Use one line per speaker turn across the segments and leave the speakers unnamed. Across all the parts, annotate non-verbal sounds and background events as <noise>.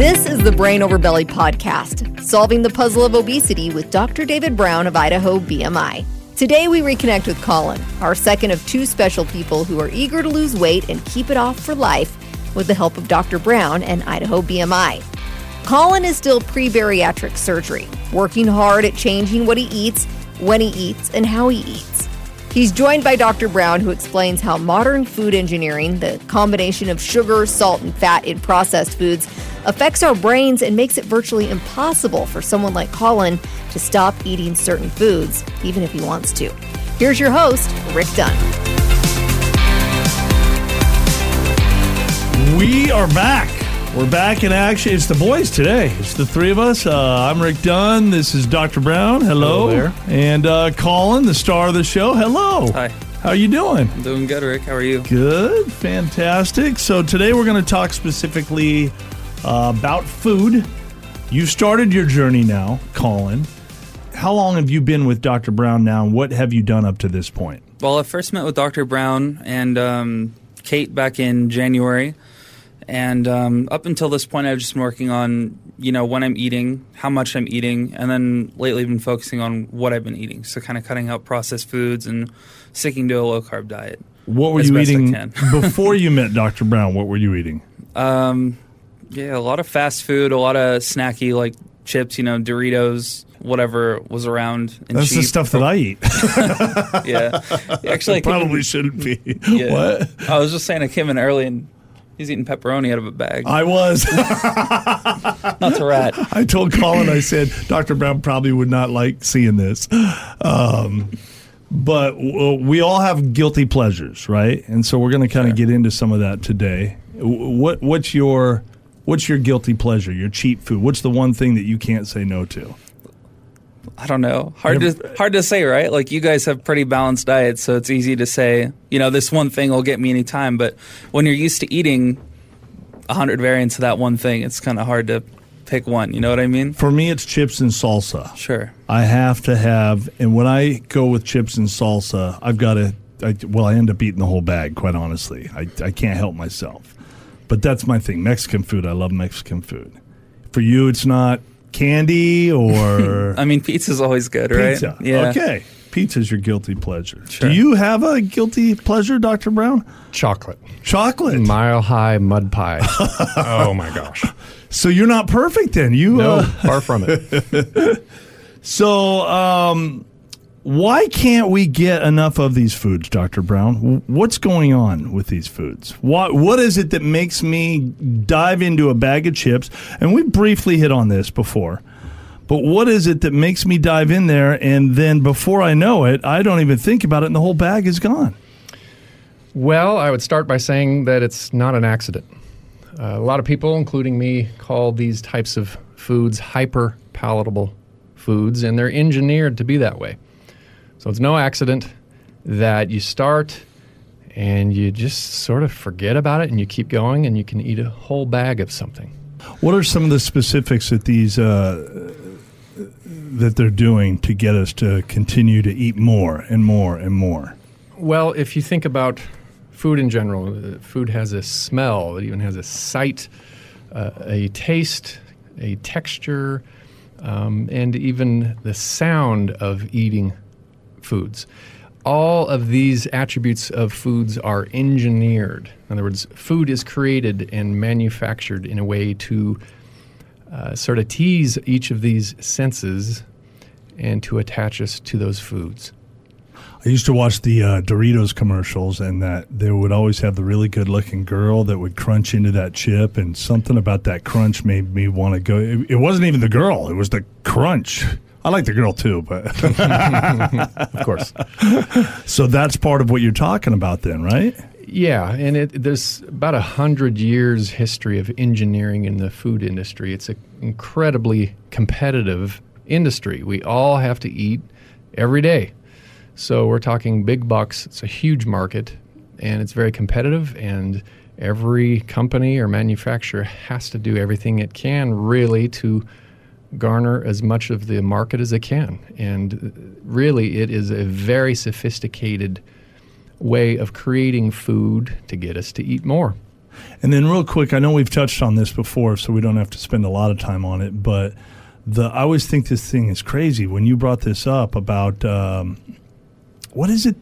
This is the Brain Over Belly podcast, solving the puzzle of obesity with Dr. David Brown of Idaho BMI. Today, we reconnect with Colin, our second of two special people who are eager to lose weight and keep it off for life with the help of Dr. Brown and Idaho BMI. Colin is still pre bariatric surgery, working hard at changing what he eats, when he eats, and how he eats. He's joined by Dr. Brown, who explains how modern food engineering, the combination of sugar, salt, and fat in processed foods, affects our brains and makes it virtually impossible for someone like Colin to stop eating certain foods, even if he wants to. Here's your host, Rick Dunn.
We are back. We're back in action. It's the boys today. It's the three of us. Uh, I'm Rick Dunn. This is Dr. Brown. Hello.
Hello there.
And uh, Colin, the star of the show. Hello.
Hi.
How are you doing?
I'm doing good, Rick. How are you?
Good. Fantastic. So today we're going to talk specifically uh, about food. You started your journey now, Colin. How long have you been with Dr. Brown now, and what have you done up to this point?
Well, I first met with Dr. Brown and um, Kate back in January. And um, up until this point, I've just been working on, you know, when I'm eating, how much I'm eating, and then lately been focusing on what I've been eating. So kind of cutting out processed foods and sticking to a low carb diet.
What were you eating <laughs> before you met Dr. Brown? What were you eating?
Um, yeah, a lot of fast food, a lot of snacky like chips, you know, Doritos, whatever was around. And
That's the stuff that I eat. <laughs>
Yeah, actually, I came in-
Probably shouldn't be. <laughs>
Yeah.
What?
I was just saying I came in early and he's eating pepperoni out of a bag.
I was. <laughs>
Not to rat.
I told Colin, I said, Dr. Brown probably would not like seeing this. Um, but w- we all have guilty pleasures, right? And so we're going to kind of
Sure.
get into some of that today. W- What What's your What's your guilty pleasure? Your cheat food? What's the one thing that you can't say no to?
I don't know. Hard
Yeah,
to hard to say, right? Like you guys have pretty balanced diets, so it's easy to say, you know, this one thing will get me anytime. But when you're used to eating a hundred variants of that one thing, it's kind of hard to pick one. You know what I mean?
For me, it's chips and salsa.
Sure.
I have to have, and when I go with chips and salsa, I've got to. I, well, I end up eating the whole bag. Quite honestly, I, I can't help myself. But that's my thing. Mexican food. I love Mexican food. For you, it's not candy or <laughs>
I mean, pizza's always good, right?
pizza.
Yeah.
Okay, pizza's your guilty pleasure.
Sure.
Do you have a guilty pleasure, Doctor Brown?
Chocolate.
Chocolate.
Mile high mud pie. <laughs> oh my gosh.
so you're not perfect then. You
No,
uh,
far from it. <laughs>
So, um, why can't we get enough of these foods, Dr. Brown? What's going on with these foods? What What is it that makes me dive into a bag of chips? And we briefly hit on this before. But what is it that makes me dive in there and then before I know it, I don't even think about it and the whole bag is gone?
Well, I would start by saying that it's not an accident. Uh, a lot of people, including me, call these types of foods hyper palatable foods, and they're engineered to be that way. So it's no accident that you start and you just sort of forget about it and you keep going and you can eat a whole bag of something.
What are some of the specifics that these uh, that they're doing to get us to continue to eat more and more and more?
Well, if you think about food in general, uh, food has a smell, it even has a sight, uh, a taste, a texture, um, and even the sound of eating foods. All of these attributes of foods are engineered. In other words, food is created and manufactured in a way to uh, sort of tease each of these senses and to attach us to those foods.
I used to watch the uh, Doritos commercials, and that they would always have the really good-looking girl that would crunch into that chip, and something about that crunch made me want to go. It, it wasn't even the girl; it was the crunch. I like the girl too, but <laughs>
Of course.
so that's part of what you're talking about, then, right?
Yeah, and it, there's about a hundred years history of engineering in the food industry. It's an incredibly competitive industry. We all have to eat every day, so we're talking big bucks. It's a huge market, and it's very competitive. And every company or manufacturer has to do everything it can, really, to garner as much of the market as they can. And really, it is a very sophisticated way of creating food to get us to eat more.
And then, real quick, I know we've touched on this before, so we don't have to spend a lot of time on it. But the I always think this thing is crazy when you brought this up about um, what is it?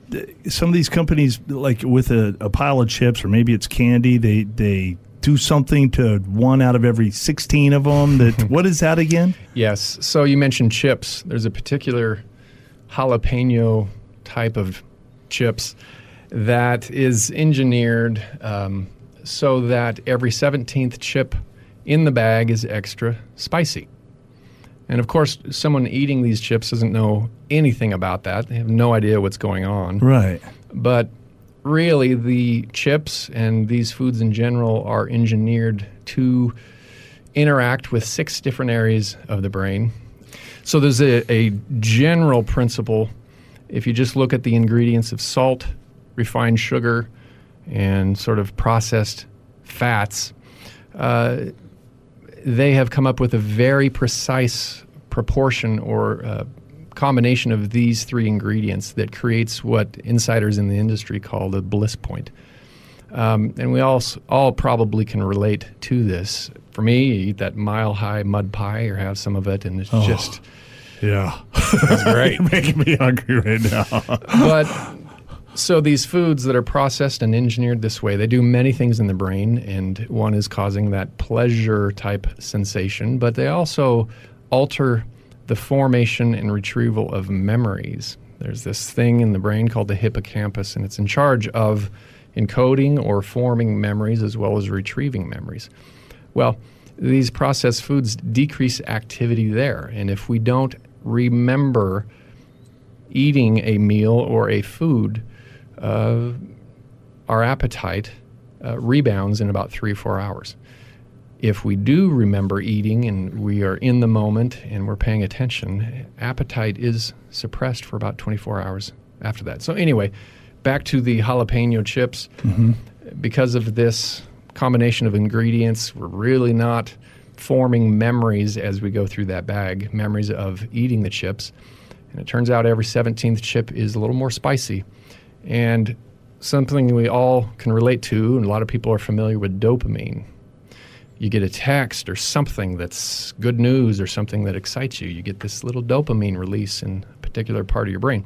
Some of these companies, like with a, a pile of chips, or maybe it's candy, they they do something to one out of every 16 of them that <laughs> what is that again
Yes. So you mentioned chips. There's a particular jalapeno type of chips that is engineered um, so that every 17th chip in the bag is extra spicy. And of course, someone eating these chips doesn't know anything about that. They have no idea what's going on.
right
But really, the chips and these foods in general are engineered to interact with six different areas of the brain. So there's a, a general principle. If you just look at the ingredients of salt, refined sugar, and sort of processed fats, uh, they have come up with a very precise proportion or uh, combination of these three ingredients that creates what insiders in the industry call the bliss point. Um, and we all, all probably can relate to this. For me, you eat that mile high mud pie or have some of it, and it's just
yeah
it's great.
You're <laughs> making me hungry right now <laughs>
but so these foods that are processed and engineered this way, they do many things in the brain, and one is causing that pleasure type sensation, but they also alter the formation and retrieval of memories. There's this thing in the brain called the hippocampus, and it's in charge of encoding or forming memories as well as retrieving memories. Well, these processed foods decrease activity there, and if we don't remember eating a meal or a food, uh, our appetite uh, rebounds in about three four hours. If we do remember eating and we are in the moment and we're paying attention, appetite is suppressed for about 24 hours after that. So, anyway, back to the jalapeno chips. Mm-hmm. Because of this combination of ingredients, we're really not forming memories as we go through that bag, memories of eating the chips. And it turns out every 17th chip is a little more spicy. And something we all can relate to, and a lot of people are familiar with dopamine. You get a text or something that's good news or something that excites you. You get this little dopamine release in a particular part of your brain.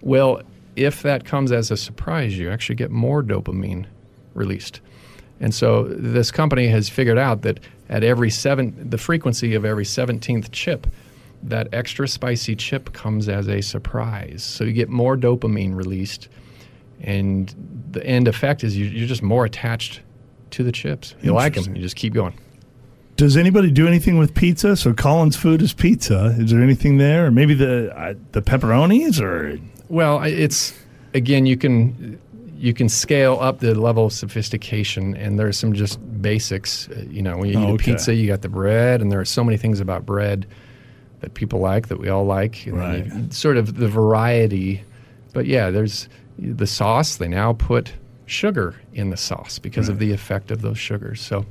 Well, if that comes as a surprise, you actually get more dopamine released. And so this company has figured out that at every seven, the frequency of every 17th chip, that extra spicy chip comes as a surprise. So you get more dopamine released, and the end effect is you, you're just more attached to the chips. You like them, you just keep going.
does anybody do anything with pizza so Colin's food is pizza is there anything there or maybe the uh, the pepperonis or
Well, it's again you can you can scale up the level of sophistication, and there's some just basics. Uh, You know, when you
Oh,
eat
okay.
a pizza, you got the bread, and there are so many things about bread that people like that we all like. you-
Right.
sort of the variety, but yeah, there's the sauce. They now put sugar in the sauce because of the effect of those sugars. So.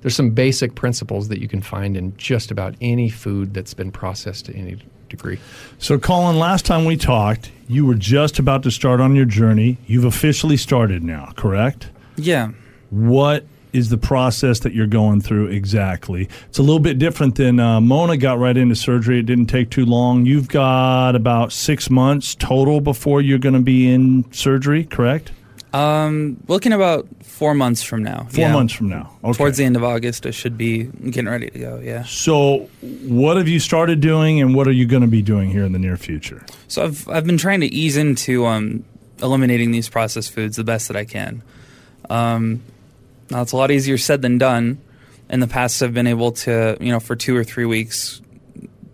There's some basic principles that you can find in just about any food that's been processed to any degree.
So, Colin, last time we talked, you were just about to start on your journey. You've officially started now, correct?
Yeah.
What is the process that you're going through exactly? It's a little bit different than uh, Mona got right into surgery. It didn't take too long. You've got about six months total before you're going to be in surgery, correct?
Um, looking about four months from now.
Four
Yeah.
months from now. Okay.
Towards the end of August, I should be getting ready to go. Yeah.
So, what have you started doing, and what are you going to be doing here in the near future?
So I've I've been trying to ease into um, eliminating these processed foods the best that I can. Um, now it's a lot easier said than done. In the past, I've been able to, you know, for two or three weeks,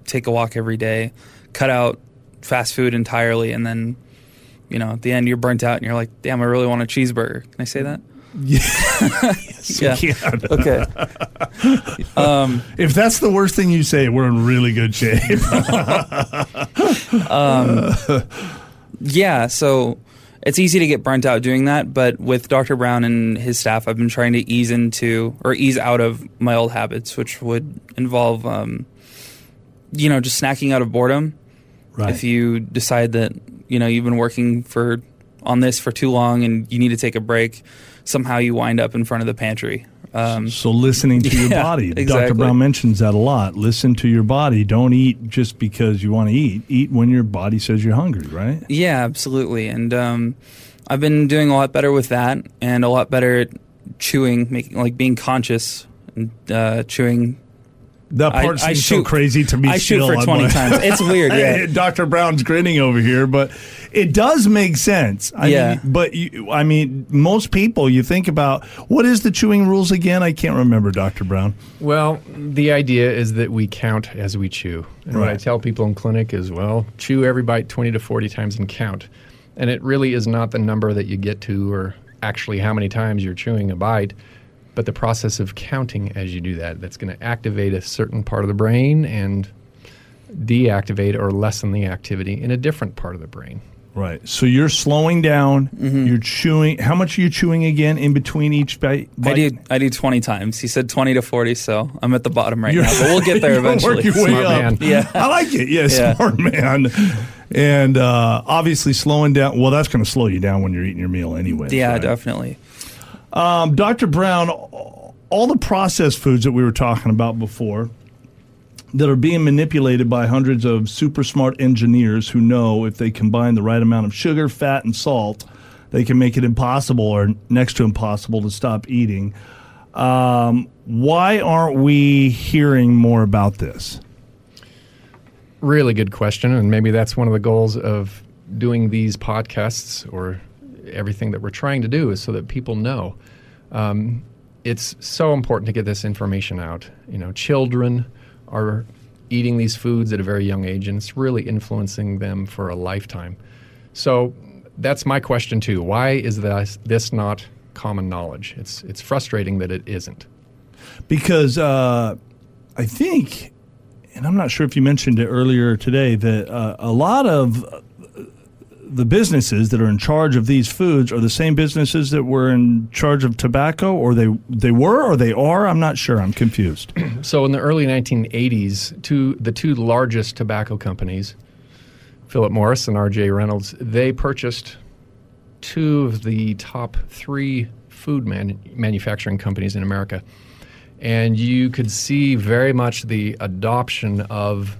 take a walk every day, cut out fast food entirely, and then, you know, at the end you're burnt out and you're like, damn, I really want a cheeseburger. Can I say that? yeah. <laughs> Okay. <laughs> um,
If that's the worst thing you say, we're in really good shape. <laughs>
Yeah, so it's easy to get burnt out doing that, but with Dr. Brown and his staff, I've been trying to ease into or ease out of my old habits, which would involve, um, you know, just snacking out of boredom.
right.
If you decide that you know you've been working for on this for too long and you need to take a break, somehow you wind up in front of the pantry. Um,
So listening to your <laughs>
Yeah,
body. Dr. Brown mentions that a lot. Listen to your body. Don't eat just because you want to eat. Eat when your body says you're hungry, right?
Yeah, absolutely. And um, I've been doing a lot better with that, and a lot better at chewing, making like being conscious and uh, chewing.
That part
I
seems so
shoot-
crazy to me.
I shoot for 20
like-
times. It's weird, <laughs> yeah.
Dr. Brown's grinning over here, but it does make sense. I
Yeah.
Mean, but you, I mean, most people, you think about what is the chewing rules again? I can't remember, Dr. Brown.
Well, the idea is that we count as we chew. And what I tell people in clinic is, well, chew every bite 20 to 40 times and count. And it really is not the number that you get to or actually how many times you're chewing a bite, but the process of counting as you do that. That's going to activate a certain part of the brain and deactivate or lessen the activity in a different part of the brain.
Right. So you're slowing down. You're chewing. How much are you chewing again in between each bite?
I
bite?
do I do 20 times. He said 20 to 40, so I'm at the bottom right
You're-
now. But we'll get <laughs> there eventually.
Work your way
Smart
up.
man.
Yeah.
I like it. Yeah,
Yeah.
smart man. And uh, obviously slowing down. Well, that's going to slow you down when you're eating your meal anyway.
Yeah,
right?
definitely.
Um, Dr. Brown, all the processed foods that we were talking about before that are being manipulated by hundreds of super smart engineers who know if they combine the right amount of sugar, fat, and salt, they can make it impossible or next to impossible to stop eating. Um, why aren't we hearing more about this?
Really good question, and maybe that's one of the goals of doing these podcasts or everything that we're trying to do is so that people know. Um, it's so important to get this information out. You know, children are eating these foods at a very young age, and it's really influencing them for a lifetime. So that's my question too. Why is this, this not common knowledge? It's it's frustrating that it isn't.
because uh, I think, and I'm not sure if you mentioned it earlier today, that uh, a lot of the businesses that are in charge of these foods are the same businesses that were in charge of tobacco, or they they were, or they are. I'm not sure. I'm confused. <clears throat>
So in the early 1980s, two the two largest tobacco companies, Philip Morris and R.J. Reynolds, they purchased two of the top three food man- manufacturing companies in America, and you could see very much the adoption of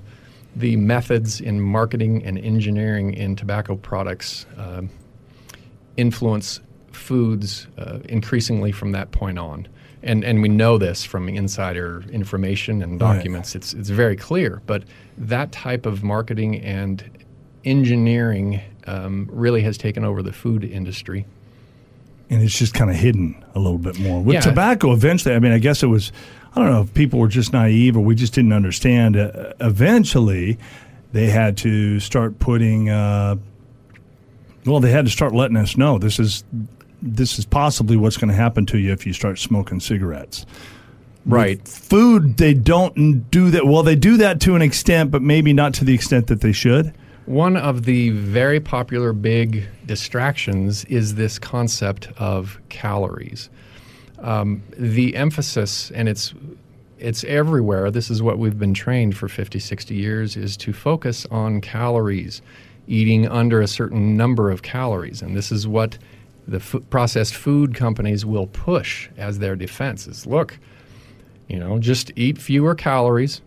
the methods in marketing and engineering in tobacco products um, influence foods uh, increasingly from that point on. And, and we know this from insider information and
Right.
documents. It's, it's very clear. But that type of marketing and engineering um, really has taken over the food industry.
and it's just kind of hidden a little bit more. With
Yeah.
tobacco, eventually, I mean, I guess it was, I don't know if people were just naive or we just didn't understand. Uh, eventually, they had to start putting, uh, well, they had to start letting us know this is this is possibly what's going to happen to you if you start smoking cigarettes.
Right.
With food, they don't do that. Well, they do that to an extent, but maybe not to the extent that they should.
One of the very popular big distractions is this concept of calories. Um, the emphasis, and it's it's everywhere. This is what we've been trained for 50, 60 years: is to focus on calories, eating under a certain number of calories, and this is what the f- processed food companies will push as their defense. Is look, you know, just eat fewer calories.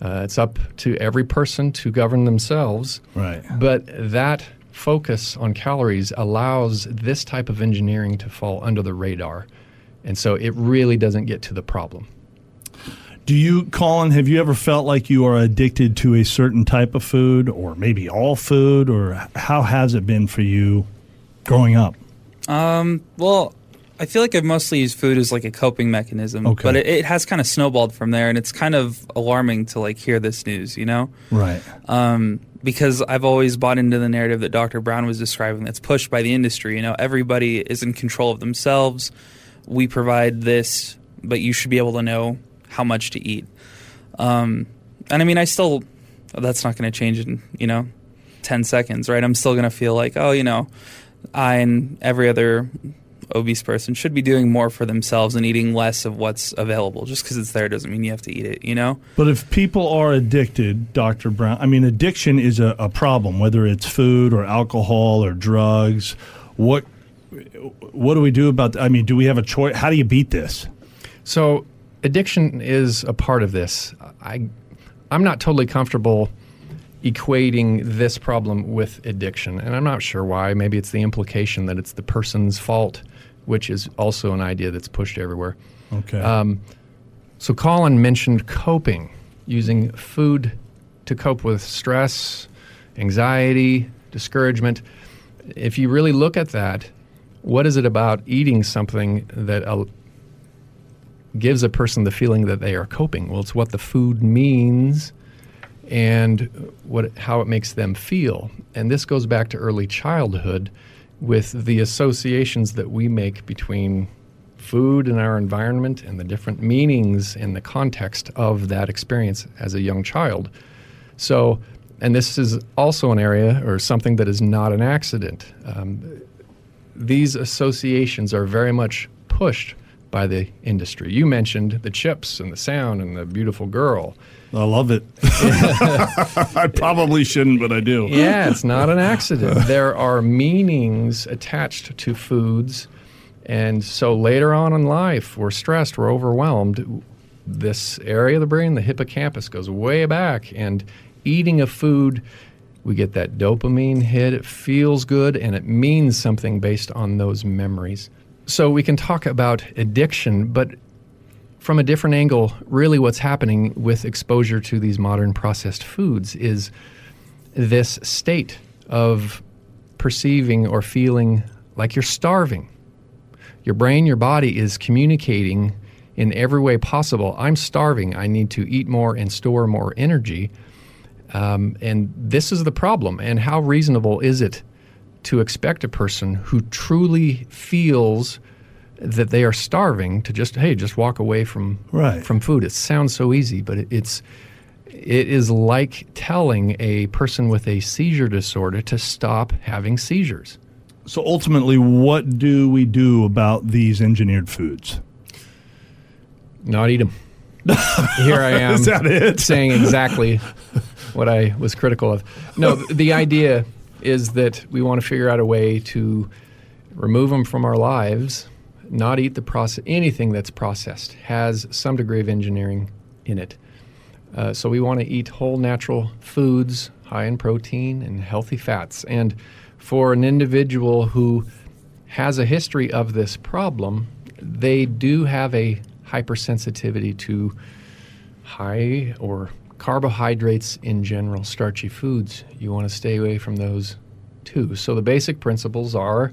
Uh, it's up to every person to govern themselves.
Right.
But that focus on calories allows this type of engineering to fall under the radar. And so it really doesn't get to the problem.
Do you, Colin, have you ever felt like you are addicted to a certain type of food or maybe all food, or how has it been for you growing up?
Um, well, I feel like I've mostly used food as like a coping mechanism,
Okay.
but it, it has kind of snowballed from there, and it's kind of alarming to like hear this news, you know,
Right.
um, because I've always bought into the narrative that Dr. Brown was describing that's pushed by the industry. You know, everybody is in control of themselves. We provide this, but you should be able to know how much to eat. Um, and I mean, I still that's not going to change in you know ten seconds, right? I'm still going to feel like, oh, you know, I and every other obese person should be doing more for themselves and eating less of what's available. Just because it's there doesn't mean you have to eat it, you know?
But if people are addicted, Dr. Brown, I mean, addiction is a, a problem, whether it's food or alcohol or drugs. What what do we do about? I mean, do we have a choice? How do you beat this?
So addiction is a part of this. I, I'm not totally comfortable equating this problem with addiction, and I'm not sure why. Maybe it's the implication that it's the person's fault, which is also an idea that's pushed everywhere.
Okay.
Um, so Colin mentioned coping, using food to cope with stress, anxiety, discouragement. If you really look at that, what is it about eating something that gives a person the feeling that they are coping? Well, it's what the food means and what how it makes them feel. And this goes back to early childhood with the associations that we make between food and our environment and the different meanings in the context of that experience as a young child. So, and this is also an area or something that is not an accident. Um, these associations are very much pushed by the industry. You mentioned the chips and the sound and the beautiful girl.
I love it. <laughs> I probably shouldn't, but I do.
Yeah, it's not an accident. <laughs> there are meanings attached to foods. And so later on in life, we're stressed, we're overwhelmed. This area of the brain, the hippocampus, goes way back. And eating a food, we get that dopamine hit. It feels good and it means something based on those memories. So we can talk about addiction, but from a different angle, really what's happening with exposure to these modern processed foods is this state of perceiving or feeling like you're starving. Your brain, your body is communicating in every way possible I'm starving. I need to eat more and store more energy. Um, and this is the problem. And how reasonable is it to expect a person who truly feels that they are starving to just hey just walk away from
right.
from food it sounds so easy but it, it's it is like telling a person with a seizure disorder to stop having seizures
so ultimately what do we do about these engineered foods
not eat them <laughs> here i am
Is that it?
saying exactly what i was critical of no the idea is that we want to figure out a way to remove them from our lives not eat the process anything that's processed has some degree of engineering in it. Uh, so we want to eat whole natural foods, high in protein and healthy fats. And for an individual who has a history of this problem, they do have a hypersensitivity to high or carbohydrates in general, starchy foods. You want to stay away from those too. So the basic principles are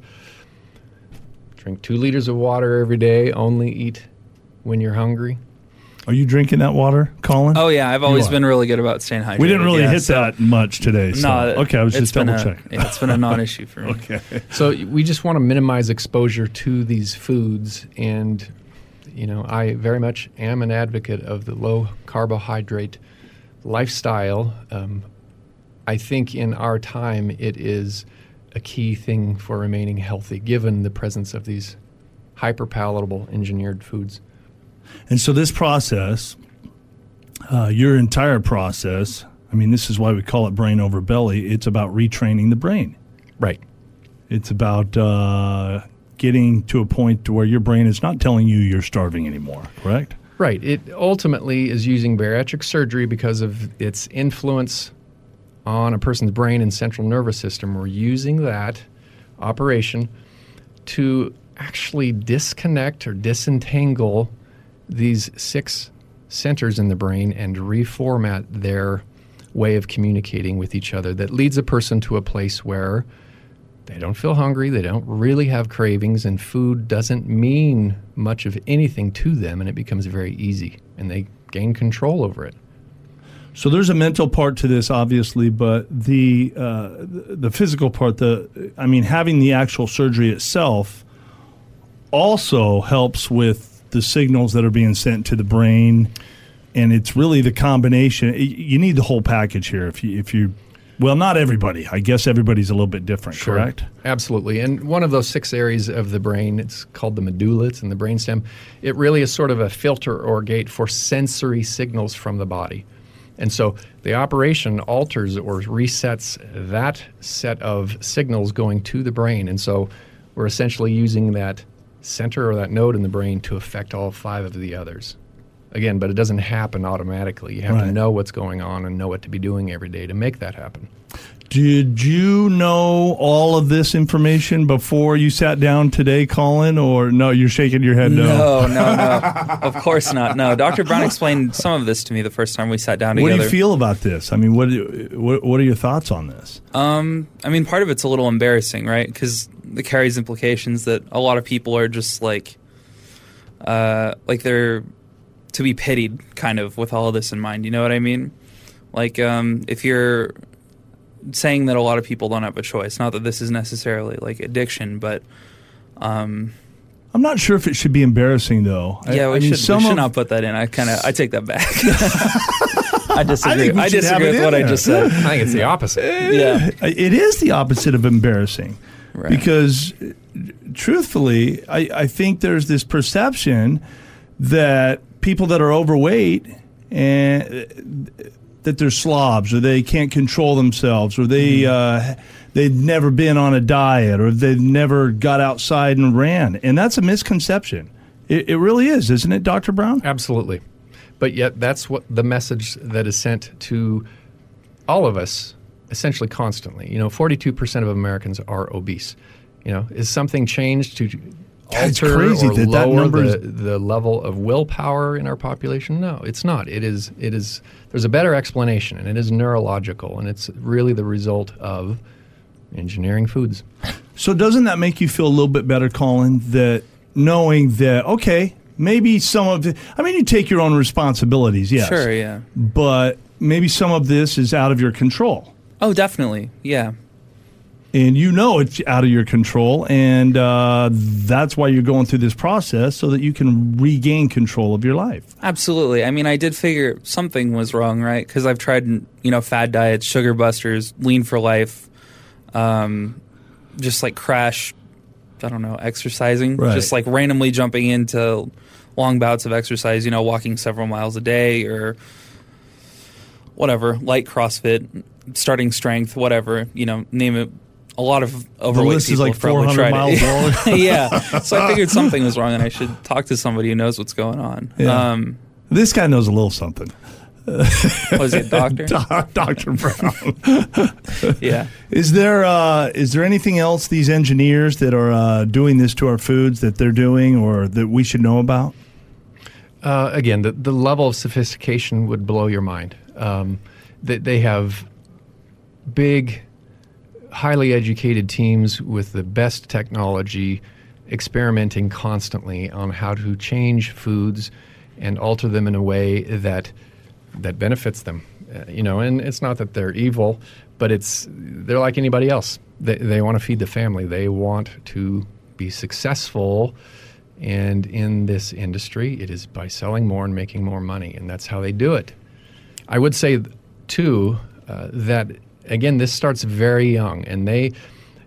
Drink two liters of water every day. Only eat when you're hungry.
Are you drinking that water, Colin?
Oh yeah, I've always been really good about staying hydrated.
We didn't really
yeah,
hit
so,
that much today. So.
No,
okay, I was just double checking.
Yeah, it's been a non-issue for me. <laughs>
okay.
So we just want to minimize exposure to these foods, and you know, I very much am an advocate of the low carbohydrate lifestyle. Um, I think in our time it is a key thing for remaining healthy, given the presence of these hyper palatable engineered foods.
And so, this process, uh, your entire process, I mean, this is why we call it brain over belly. It's about retraining the brain.
Right.
It's about uh, getting to a point to where your brain is not telling you you're starving anymore, correct?
Right. It ultimately is using bariatric surgery because of its influence on a person's brain and central nervous system. We're using that operation to actually disconnect or disentangle these six centers in the brain and reformat their way of communicating with each other that leads a person to a place where they don't feel hungry, they don't really have cravings, and food doesn't mean much of anything to them, and it becomes very easy, and they gain control over it.
So there's a mental part to this, obviously, but the uh, the physical part, the I mean, having the actual surgery itself also helps with the signals that are being sent to the brain, and it's really the combination. You need the whole package here. If you if you well, not everybody. I guess everybody's a little bit different,
sure.
correct?
Absolutely. And one of those six areas of the brain, it's called the medulla, it's in the brainstem. It really is sort of a filter or gate for sensory signals from the body. And so the operation alters or resets that set of signals going to the brain. And so we're essentially using that center or that node in the brain to affect all five of the others. Again, but it doesn't happen automatically. You have
Right.
to know what's going on and know what to be doing every day to make that happen.
Did you know all of this information before you sat down today, Colin? Or no, you're shaking your head no.
No, no, no. of course not. No, Dr. Brown explained some of this to me the first time we sat down together.
What do you feel about this? I mean, what, what what are your thoughts on this?
Um, I mean, part of it's a little embarrassing, right? Because it carries implications that a lot of people are just like, uh, like they're to be pitied, kind of, with all of this in mind. You know what I mean? Like, um, if you're saying that a lot of people don't have a choice, not that this is necessarily like addiction, but um,
I'm not sure if it should be embarrassing though.
Yeah,
I
we
mean,
should,
some
we should
of-
not put that in. I kind of I take that back. <laughs> I disagree.
think we
I, disagree with
in
what I just said.
I think it's the opposite.
yeah,
It is the opposite of embarrassing.
Right.
Because truthfully, I, I think there's this perception that people that are overweight and uh, that they're slobs or they can't control themselves or they
Mm-hmm.
uh, they've never been on a diet or they've never got outside and ran. And that's a misconception. It, it really is, isn't it, Dr. Brown?
Absolutely. But yet, that's what the message that is sent to all of us essentially constantly. You know, 42% of Americans are obese. You know, is something changed to
That's
alter
crazy
or
that that
lower
number
the,
is-
the level of willpower in our population? No, it's not. It is, it is, there's a better explanation, and it is neurological, and it's really the result of engineering foods.
So doesn't that make you feel a little bit better, Colin, that knowing that okay, maybe some of the I mean you take your own responsibilities, yes.
sure, yeah.
But maybe some of this is out of your control.
Oh, definitely, yeah.
And you know it's out of your control, and uh, that's why you're going through this process so that you can regain control of your life.
Absolutely. I mean, I did figure something was wrong, right? Because I've tried, you know, fad diets, sugar busters, lean for life, um, just like crash. I don't know, exercising,
Right.
just like randomly jumping into long bouts of exercise. You know, walking several miles a day or whatever, light CrossFit, starting strength, whatever. You know, name it. A lot of overweight
list is
people
like
have probably
400
tried
miles
it.
long. <laughs>
yeah. <laughs> So I figured something was wrong, and I should talk to somebody who knows what's going on.
Yeah.
Um,
This guy knows a little something.
was it <laughs> doctor?
Dr. Brown.
yeah.
Is there uh, is there anything else these engineers that are uh, doing this to our foods that they're doing or that we should know about?
Uh, again, the, the level of sophistication would blow your mind. Um, they, they have big, highly educated teams with the best technology experimenting constantly on how to change foods and alter them in a way that that benefits them. Uh, you know, and it's not that they're evil, but it's they're like anybody else. They, they want to feed the family. They want to be successful. And in this industry, it is by selling more and making more money, and that's how they do it. I would say, too, uh, that again, this starts very young, and they,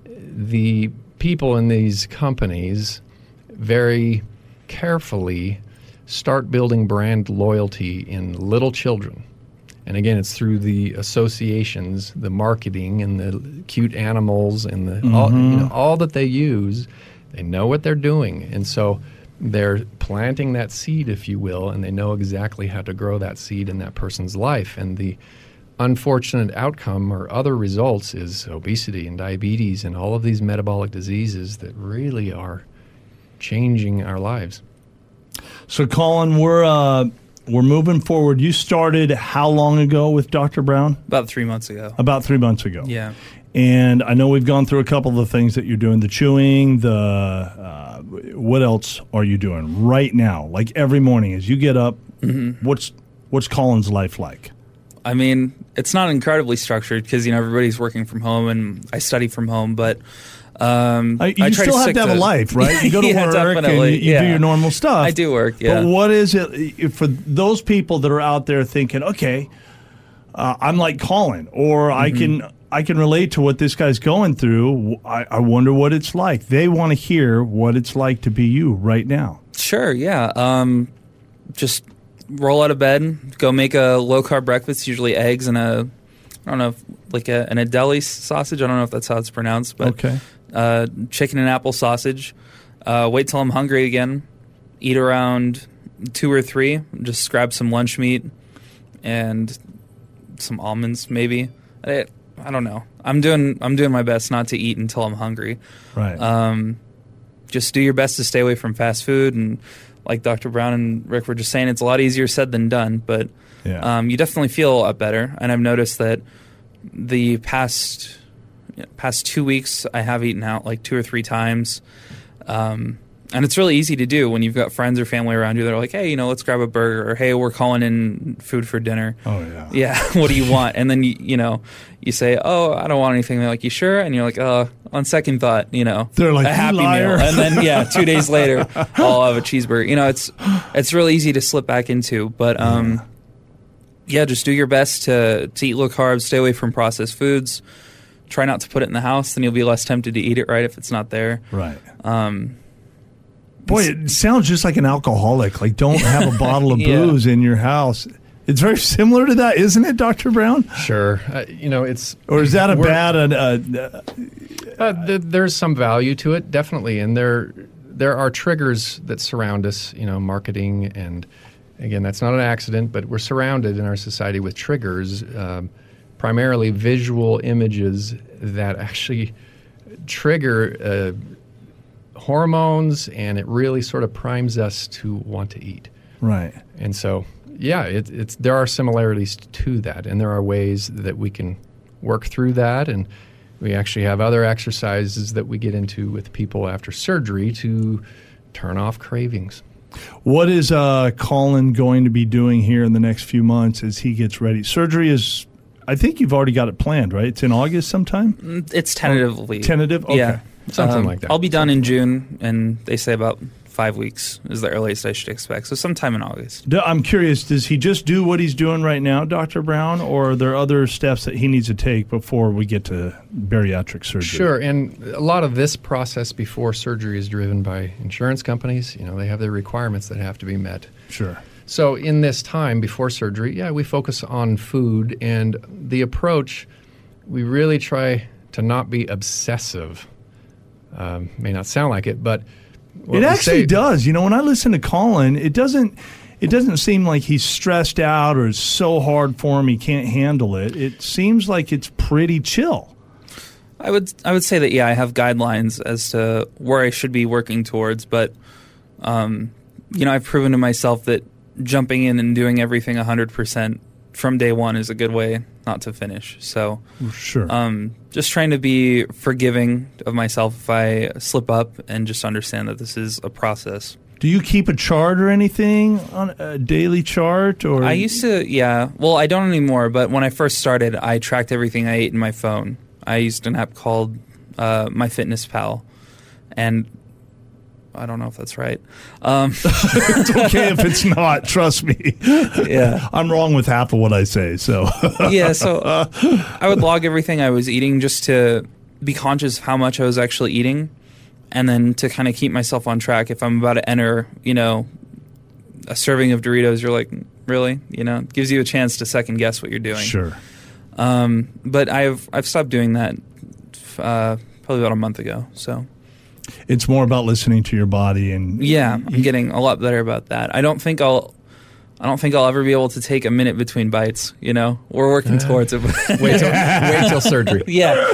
the people in these companies, very carefully start building brand loyalty in little children. And again, it's through the associations, the marketing, and the cute animals, and the all, you mm-hmm. know, all that they use. They know what they're doing, and so they're planting that seed, if you will, and they know exactly how to grow that seed in that person's life. And the unfortunate outcome or other results is obesity and diabetes and all of these metabolic diseases that really are changing our lives.
So, Colin, we're uh, we're moving forward. You started how long ago with Dr. Brown?
About three months ago.
About three months ago.
Yeah.
And I know we've gone through a couple of the things that you're doing the chewing, the uh, what else are you doing right now? Like every morning as you get up,
Mm-hmm.
what's what's Colin's life like?
I mean, it's not incredibly structured because you know everybody's working from home and I study from home, but um,
Uh, you
I try
still
to
have to have a life, <laughs> right? You go to
Yeah,
work and you, you do your normal stuff.
I do work, yeah.
But what is it for those people that are out there thinking, okay, uh, I'm like Colin, or I
Mm-hmm.
can I can relate to what this guy's going through. I, I wonder what it's like. They want to hear what it's like to be you right now.
Sure, yeah. Um, just roll out of bed, go make a low carb breakfast, usually eggs and a, I don't know, if, like a, an Adeli sausage. I don't know if that's how it's pronounced, but
Okay.
uh, chicken and apple sausage. Uh, wait till I'm hungry again. Eat around two or three. Just grab some lunch meat and some almonds, maybe. I, I don't know. I'm doing I'm doing my best not to eat until I'm hungry.
Right.
Um, just do your best to stay away from fast food and like Dr. Brown and Rick were just saying, it's a lot easier said than done, but
yeah.
um, you definitely feel a lot better. And I've noticed that the past past two weeks, I have eaten out like two or three times. Um, and it's really easy to do when you've got friends or family around you that are like, hey, you know, let's grab a burger, or hey, we're calling in food for dinner.
oh yeah.
Yeah, <laughs> what do you want? And then you, you know, you say, "Oh, I don't want anything." They're like, "You sure?" And you're like, "Oh, on second thought, you know,
They're like,
a happy
liar."
meal." And then yeah, <laughs> two days later, I'll have a cheeseburger. You know, it's it's really easy to slip back into, but um, yeah, just do your best to to eat low carbs, stay away from processed foods. Try not to put it in the house, then you'll be less tempted to eat it right if it's not there.
Right.
Um,
Boy, it sounds just like an alcoholic. Like, don't have a <laughs> bottle of
Yeah.
booze in your house. It's very similar to that, isn't it, Doctor Brown?
Sure. Uh, you know, it's
Or is that a bad? Uh, uh,
Uh, th- there's some value to it, definitely, and there there are triggers that surround us. You know, marketing, and again, that's not an accident, but we're surrounded in our society with triggers, um, primarily visual images that actually trigger uh, hormones, and it really sort of primes us to want to eat.
right.
And so, yeah, it, it's there are similarities to that, and there are ways that we can work through that. And we actually have other exercises that we get into with people after surgery to turn off cravings.
What is uh, Colin going to be doing here in the next few months as he gets ready? Surgery is, I think you've already got it planned, right? It's in August sometime.
it's tentatively
Tentative. Okay.
Yeah,
Something
Um,
like that.
I'll be done in June, and they say about five weeks is the earliest I should expect. So sometime in August.
I'm curious. Does he just do what he's doing right now, Doctor Brown, or are there other steps that he needs to take before we get to bariatric surgery?
Sure, and a lot of this process before surgery is driven by insurance companies. You know, they have their requirements that have to be met.
Sure.
So, in this time before surgery, yeah, we focus on food and the approach. We really try to not be obsessive. Um, may not sound like it, but
it actually
say-
does. You know, when I listen to Colin, it doesn't. It doesn't seem like he's stressed out or it's so hard for him he can't handle it. It seems like it's pretty chill.
I would I would say that yeah, I have guidelines as to where I should be working towards, but um, you know, I've proven to myself that jumping in and doing everything 100% from day one is a good way not to finish. So,
Sure.
um, just trying to be forgiving of myself if I slip up and just understand that this is a process.
Do you keep a chart or anything on a daily chart or
I used to, yeah. Well, I don't anymore. But when I first started, I tracked everything I ate in my phone. I used an app called uh, My Fitness Pal, and I don't know if that's right. Um,
it's <laughs> okay if it's not. Trust me.
yeah,
I'm wrong with half of what I say. So <laughs>
yeah. So I would log everything I was eating just to be conscious of how much I was actually eating, and then to kind of keep myself on track. If I'm about to enter, you know, a serving of Doritos, you're like, really, you know, it gives you a chance to second guess what you're doing.
sure.
Um, but I've I've stopped doing that uh, probably about a month ago. So
It's more about listening to your body and
yeah, I'm getting a lot better about that. I don't think I'll I don't think I'll ever be able to take a minute between bites. You know, we're working towards it. <laughs>
Wait till, wait till surgery. <laughs>
yeah,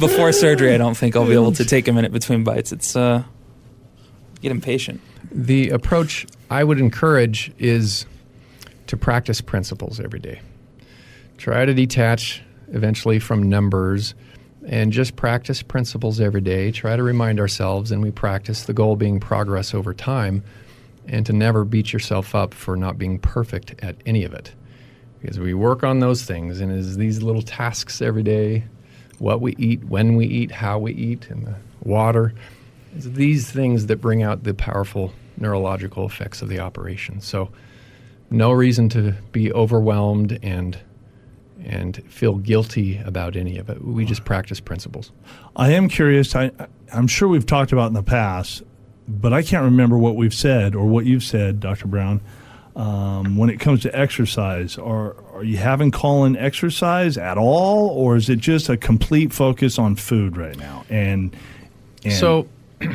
before surgery, I don't think I'll be able to take a minute between bites. It's uh, get impatient.
The approach I would encourage is to practice principles every day. Try to detach eventually from numbers and just practice principles every day. Try to remind ourselves, and we practice the goal being progress over time, and to never beat yourself up for not being perfect at any of it. Because we work on those things, and as these little tasks every day what we eat, when we eat, how we eat, and the water it's these things that bring out the powerful neurological effects of the operation. So, no reason to be overwhelmed and and feel guilty about any of it. We just practice principles.
I am curious. I, I'm sure we've talked about in the past, but I can't remember what we've said or what you've said, Dr. Brown. Um, when it comes to exercise, are are you having Colin exercise at all, or is it just a complete focus on food right now? And And
So, <clears throat> a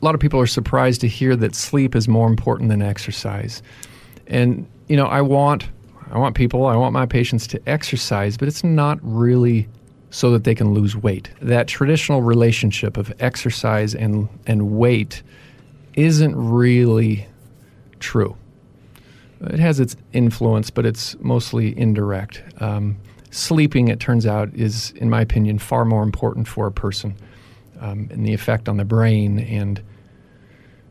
lot of people are surprised to hear that sleep is more important than exercise. And you know, I want I want people, I want my patients to exercise, but it's not really so that they can lose weight. That traditional relationship of exercise and and weight isn't really true. It has its influence, but it's mostly indirect. Um, sleeping, it turns out, is, in my opinion, far more important for a person um, and the effect on the brain and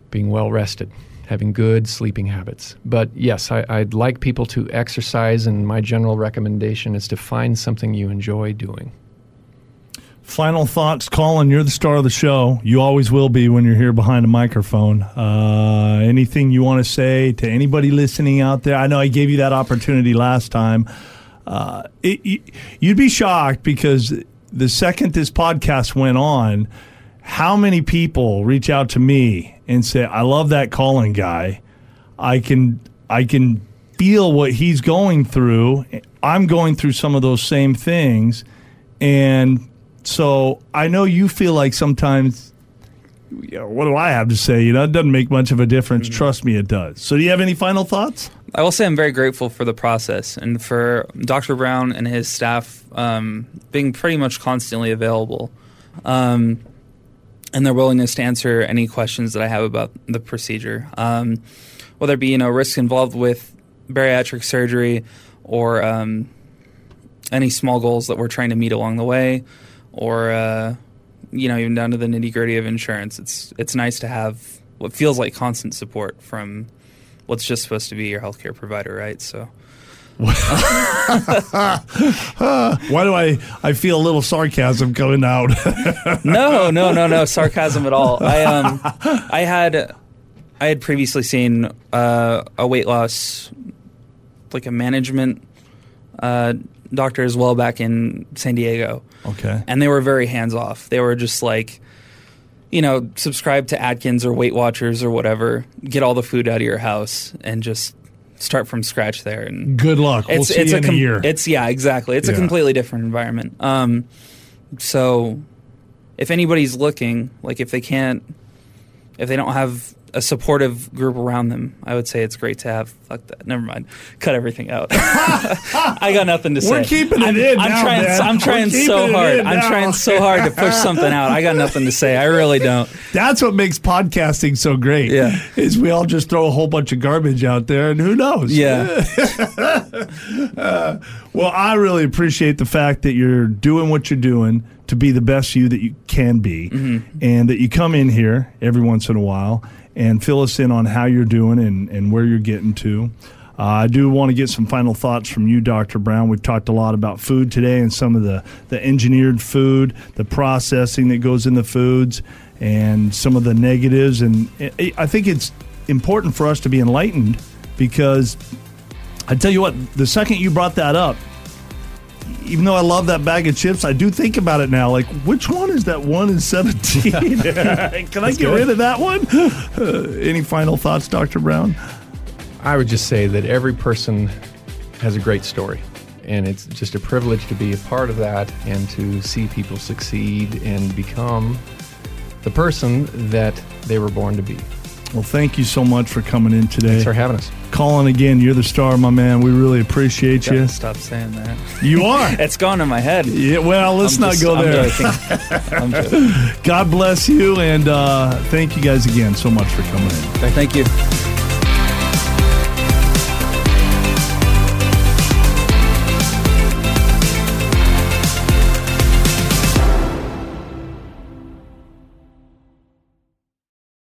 being well rested, having good sleeping habits. But yes, I, I'd like people to exercise, and my general recommendation is to find something you enjoy doing.
Final thoughts, Colin. You're the star of the show. You always will be when you're here behind a microphone. Uh, anything you want to say to anybody listening out there? I know I gave you that opportunity last time. Uh, it, you, you'd be shocked because the second this podcast went on, how many people reach out to me and say, "I love that Colin guy. I can I can feel what he's going through. I'm going through some of those same things, and." So I know you feel like sometimes, you know, what do I have to say? You know, it doesn't make much of a difference. Trust me, it does. So do you have any final thoughts?
I will say I'm very grateful for the process and for Dr. Brown and his staff um, being pretty much constantly available, um, and their willingness to answer any questions that I have about the procedure, um, whether it be you know risks involved with bariatric surgery or um, any small goals that we're trying to meet along the way, or uh, you know even down to the nitty gritty of insurance. It's it's nice to have what feels like constant support from what's just supposed to be your healthcare provider, right? So. <laughs>
Why do I I feel a little sarcasm coming out? <laughs>
no, no, no, no sarcasm at all. I um, I had, I had previously seen uh, a weight loss, like a management uh, doctor as well back in San Diego,
okay.
and they were very hands off. They were just like, you know, subscribe to Atkins or Weight Watchers or whatever. Get all the food out of your house and just start from scratch there. And
Good luck. We'll see you in
com-
a year.
It's yeah, exactly. It's a completely different environment. Um, so if anybody's looking, like if they can't, if they don't have a supportive group around them, I would say it's great to have. Fuck that. Never mind. Cut everything out. <laughs> I got nothing to say.
We're keeping it
I'm,
in
I'm
now,
trying.
man.
I'm trying so hard. I'm trying so hard to push something out. I got nothing to say. I really don't.
That's what makes podcasting so great.
Yeah.
Is we all just throw a whole bunch of garbage out there and who knows?
Yeah. <laughs>
Well, I really appreciate the fact that you're doing what you're doing to be the best you that you can be,
Mm-hmm.
and that you come in here every once in a while and fill us in on how you're doing and, and where you're getting to. Uh, I do want to get some final thoughts from you, Dr. Brown. We've talked a lot about food today and some of the, the engineered food, the processing that goes in the foods, and some of the negatives. And I I think it's important for us to be enlightened because I tell you what, the second you brought that up, even though I love that bag of chips, I do think about it now. Like, which one is that one in 17? <laughs> Can I get rid of that one? Uh, any final thoughts, Dr. Brown?
I would just say that every person has a great story. And it's just a privilege to be a part of that and to see people succeed and become the person that they were born to be.
Well, thank you so much for coming in today.
Thanks for having us.
Colin, again, you're the star, my man. We really appreciate you.
Stop saying that.
You are. <laughs>
It's gone in my head.
yeah, well, let's
I'm
not
just-
go
I'm
there.
joking. <laughs> I'm joking.
God bless you, and uh, thank you guys again so much for coming in.
Thank you.